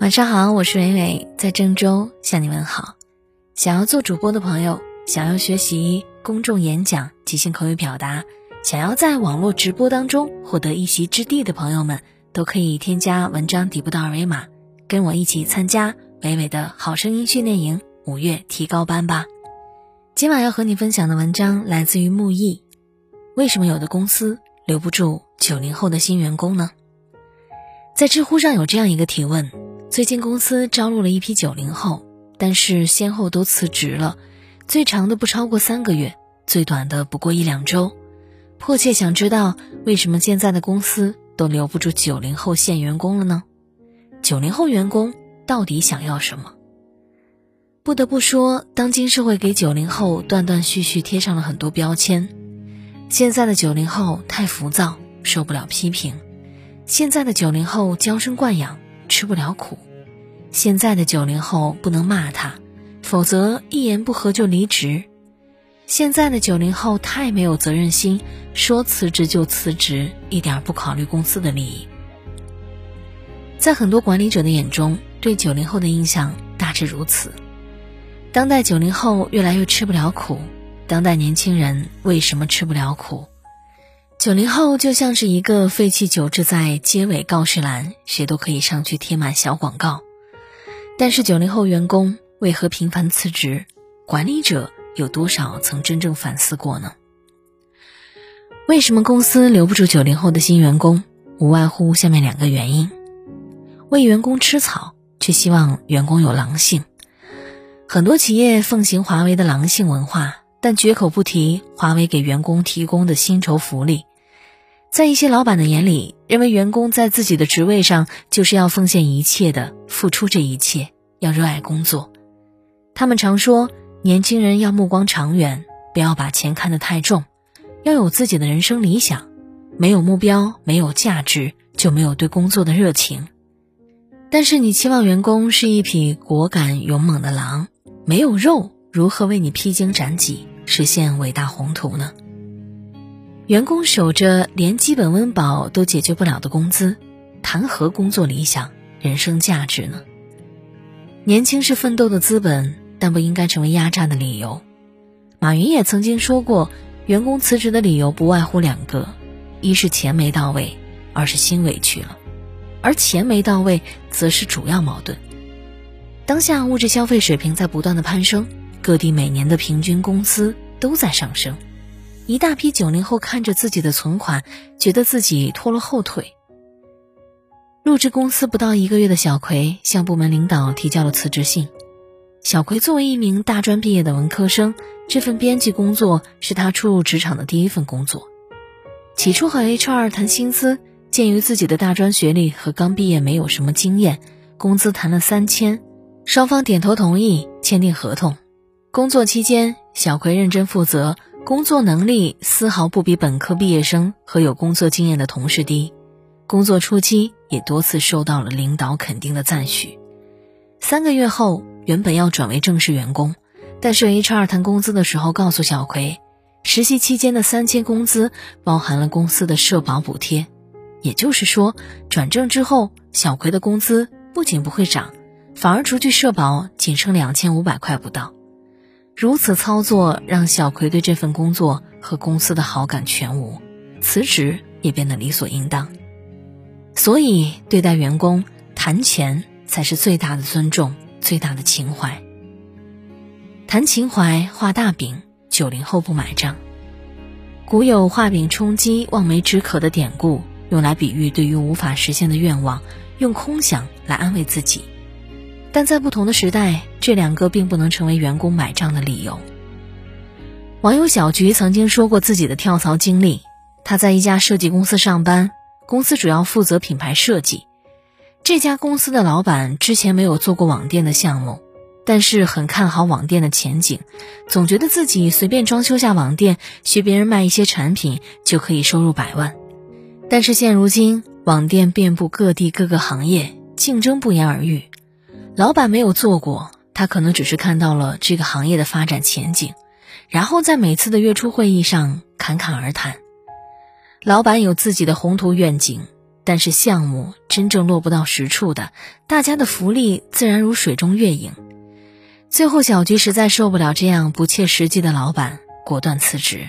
晚上好，我是伟伟，在郑州向你问好。想要做主播的朋友，想要学习公众演讲、即兴口语表达，想要在网络直播当中获得一席之地的朋友们，都可以添加文章底部的二维码，跟我一起参加伟伟的好声音训练营五月提高班吧。今晚要和你分享的文章来自于木易。为什么有的公司留不住九零后的新员工呢？在知乎上有这样一个提问。最近公司招录了一批九零后，但是先后都辞职了，最长的不超过三个月，最短的不过一两周。迫切想知道为什么现在的公司都留不住九零后现员工了呢？九零后员工到底想要什么？不得不说，当今社会给九零后断断续续贴上了很多标签。现在的九零后太浮躁，受不了批评；现在的九零后娇生惯养。吃不了苦，现在的九零后不能骂他，否则一言不合就离职。现在的九零后太没有责任心，说辞职就辞职，一点不考虑公司的利益。在很多管理者的眼中，对九零后的印象大致如此：当代九零后越来越吃不了苦，当代年轻人为什么吃不了苦？九零后就像是一个废弃酒置在街尾告示栏，谁都可以上去贴满小广告。但是九零后员工为何频繁辞职？管理者有多少曾真正反思过呢？为什么公司留不住九零后的新员工？无外乎下面两个原因：为员工吃草，却希望员工有狼性。很多企业奉行华为的狼性文化，但绝口不提华为给员工提供的薪酬福利。在一些老板的眼里，认为员工在自己的职位上就是要奉献一切的，付出这一切，要热爱工作。他们常说，年轻人要目光长远，不要把钱看得太重，要有自己的人生理想。没有目标，没有价值，就没有对工作的热情。但是你期望员工是一匹果敢勇猛的狼，没有肉，如何为你披荆斩棘，实现伟大宏图呢？员工守着连基本温饱都解决不了的工资，谈何工作理想、人生价值呢？年轻是奋斗的资本，但不应该成为压榨的理由。马云也曾经说过，员工辞职的理由不外乎两个：一是钱没到位，二是心委屈了。而钱没到位，则是主要矛盾。当下物质消费水平在不断的攀升，各地每年的平均工资都在上升。一大批九零后看着自己的存款，觉得自己拖了后腿。入职公司不到一个月的小葵向部门领导提交了辞职信。小葵作为一名大专毕业的文科生，这份编辑工作是他初入职场的第一份工作。起初和 HR 谈薪资，鉴于自己的大专学历和刚毕业没有什么经验，工资谈了三千，双方点头同意签订合同。工作期间，小葵认真负责。工作能力丝毫不比本科毕业生和有工作经验的同事低，工作初期也多次受到了领导肯定的赞许。三个月后，原本要转为正式员工，但是 HR 谈工资的时候告诉小葵，实习期间的三千工资包含了公司的社保补贴，也就是说，转正之后，小葵的工资不仅不会涨，反而除去社保仅剩两千五百块不到。如此操作让小葵对这份工作和公司的好感全无，辞职也变得理所应当。所以，对待员工谈钱才是最大的尊重，最大的情怀。谈情怀画大饼，九零后不买账。古有“画饼充饥，望梅止渴”的典故，用来比喻对于无法实现的愿望，用空想来安慰自己。但在不同的时代，这两个并不能成为员工买账的理由。网友小菊曾经说过自己的跳槽经历：他在一家设计公司上班，公司主要负责品牌设计。这家公司的老板之前没有做过网店的项目，但是很看好网店的前景，总觉得自己随便装修下网店，学别人卖一些产品就可以收入百万。但是现如今，网店遍布各地各个行业，竞争不言而喻。老板没有做过，他可能只是看到了这个行业的发展前景，然后在每次的月初会议上侃侃而谈。老板有自己的宏图愿景，但是项目真正落不到实处的，大家的福利自然如水中月影。最后，小菊实在受不了这样不切实际的老板，果断辞职。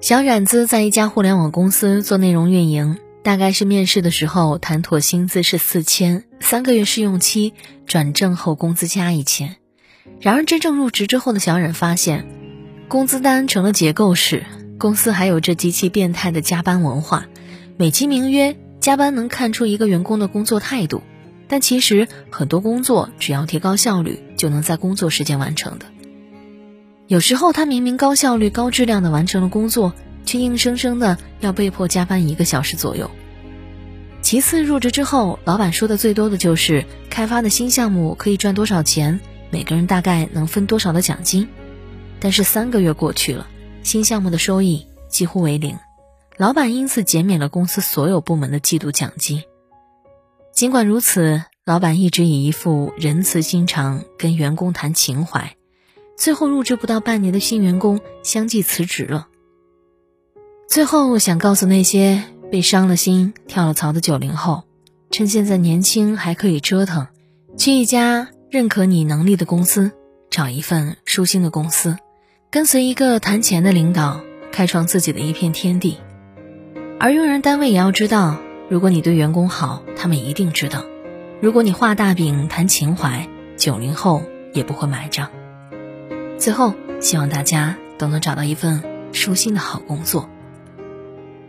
小冉子在一家互联网公司做内容运营，大概是面试的时候谈妥薪资是四千，三个月试用期，转正后工资加一千。然而真正入职之后的小冉发现，工资单成了结构式，公司还有着极其变态的加班文化，美其名曰加班能看出一个员工的工作态度。但其实很多工作只要提高效率，就能在工作时间完成的。有时候他明明高效率、高质量的完成了工作，却硬生生的要被迫加班一个小时左右。其次，入职之后，老板说的最多的就是开发的新项目可以赚多少钱，每个人大概能分多少的奖金。但是三个月过去了，新项目的收益几乎为零，老板因此减免了公司所有部门的季度奖金。尽管如此，老板一直以一副仁慈心肠跟员工谈情怀，最后入职不到半年的新员工相继辞职了。最后想告诉那些被伤了心、跳了槽的九零后，趁现在年轻还可以折腾，去一家认可你能力的公司，找一份舒心的公司，跟随一个谈钱的领导，开创自己的一片天地。而用人单位也要知道。如果你对员工好，他们一定知道；如果你画大饼谈情怀，九零后也不会买账。最后，希望大家都能找到一份舒心的好工作。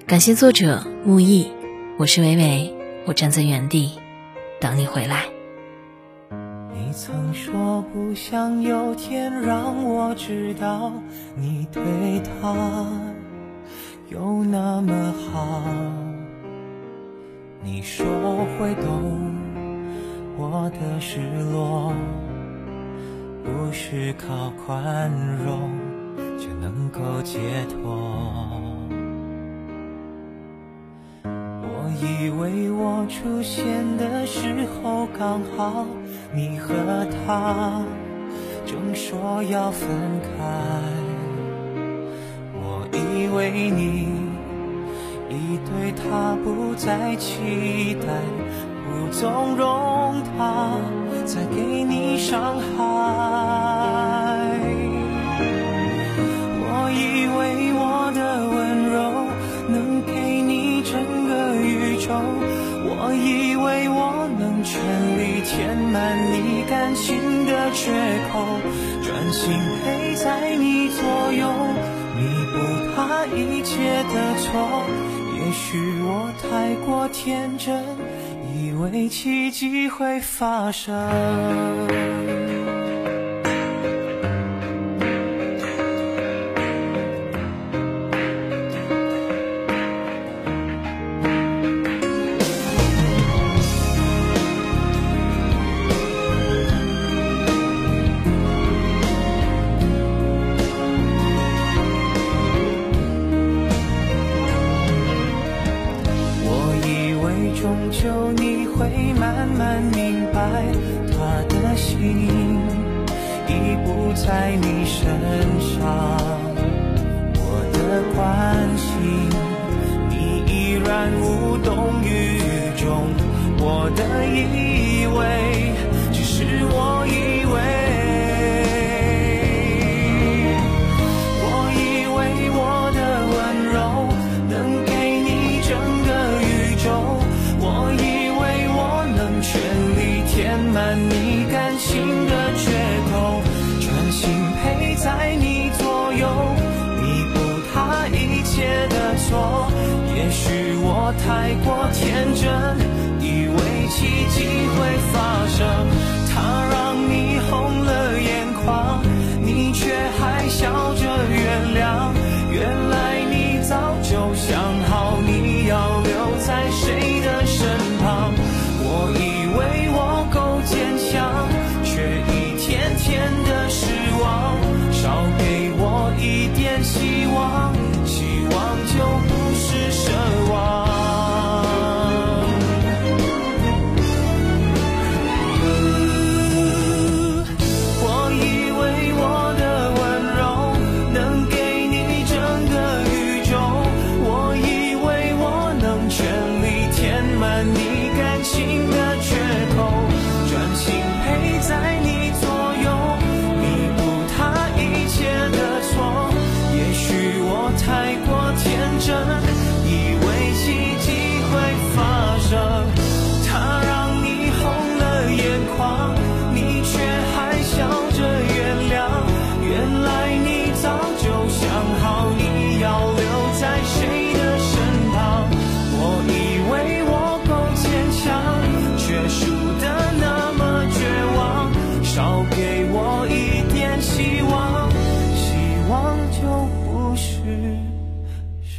感谢作者木易，我是伟伟，我站在原地等你回来。你曾说不想有天让我知道你对他有那么好。你说会懂我的失落，不是靠宽容就能够解脱。以为我出现的时候刚好你和他正说要分开，我以为你。已对他不再期待，不纵容他再给你伤害。满你感情的缺口，专心陪在你左右，弥补他一切的错。也许我太过天真，以为奇迹会发生。爱，他的心已不在你身上，我的关心你依然无动于衷，我的以为只是我以为，厌倦，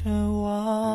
奢望。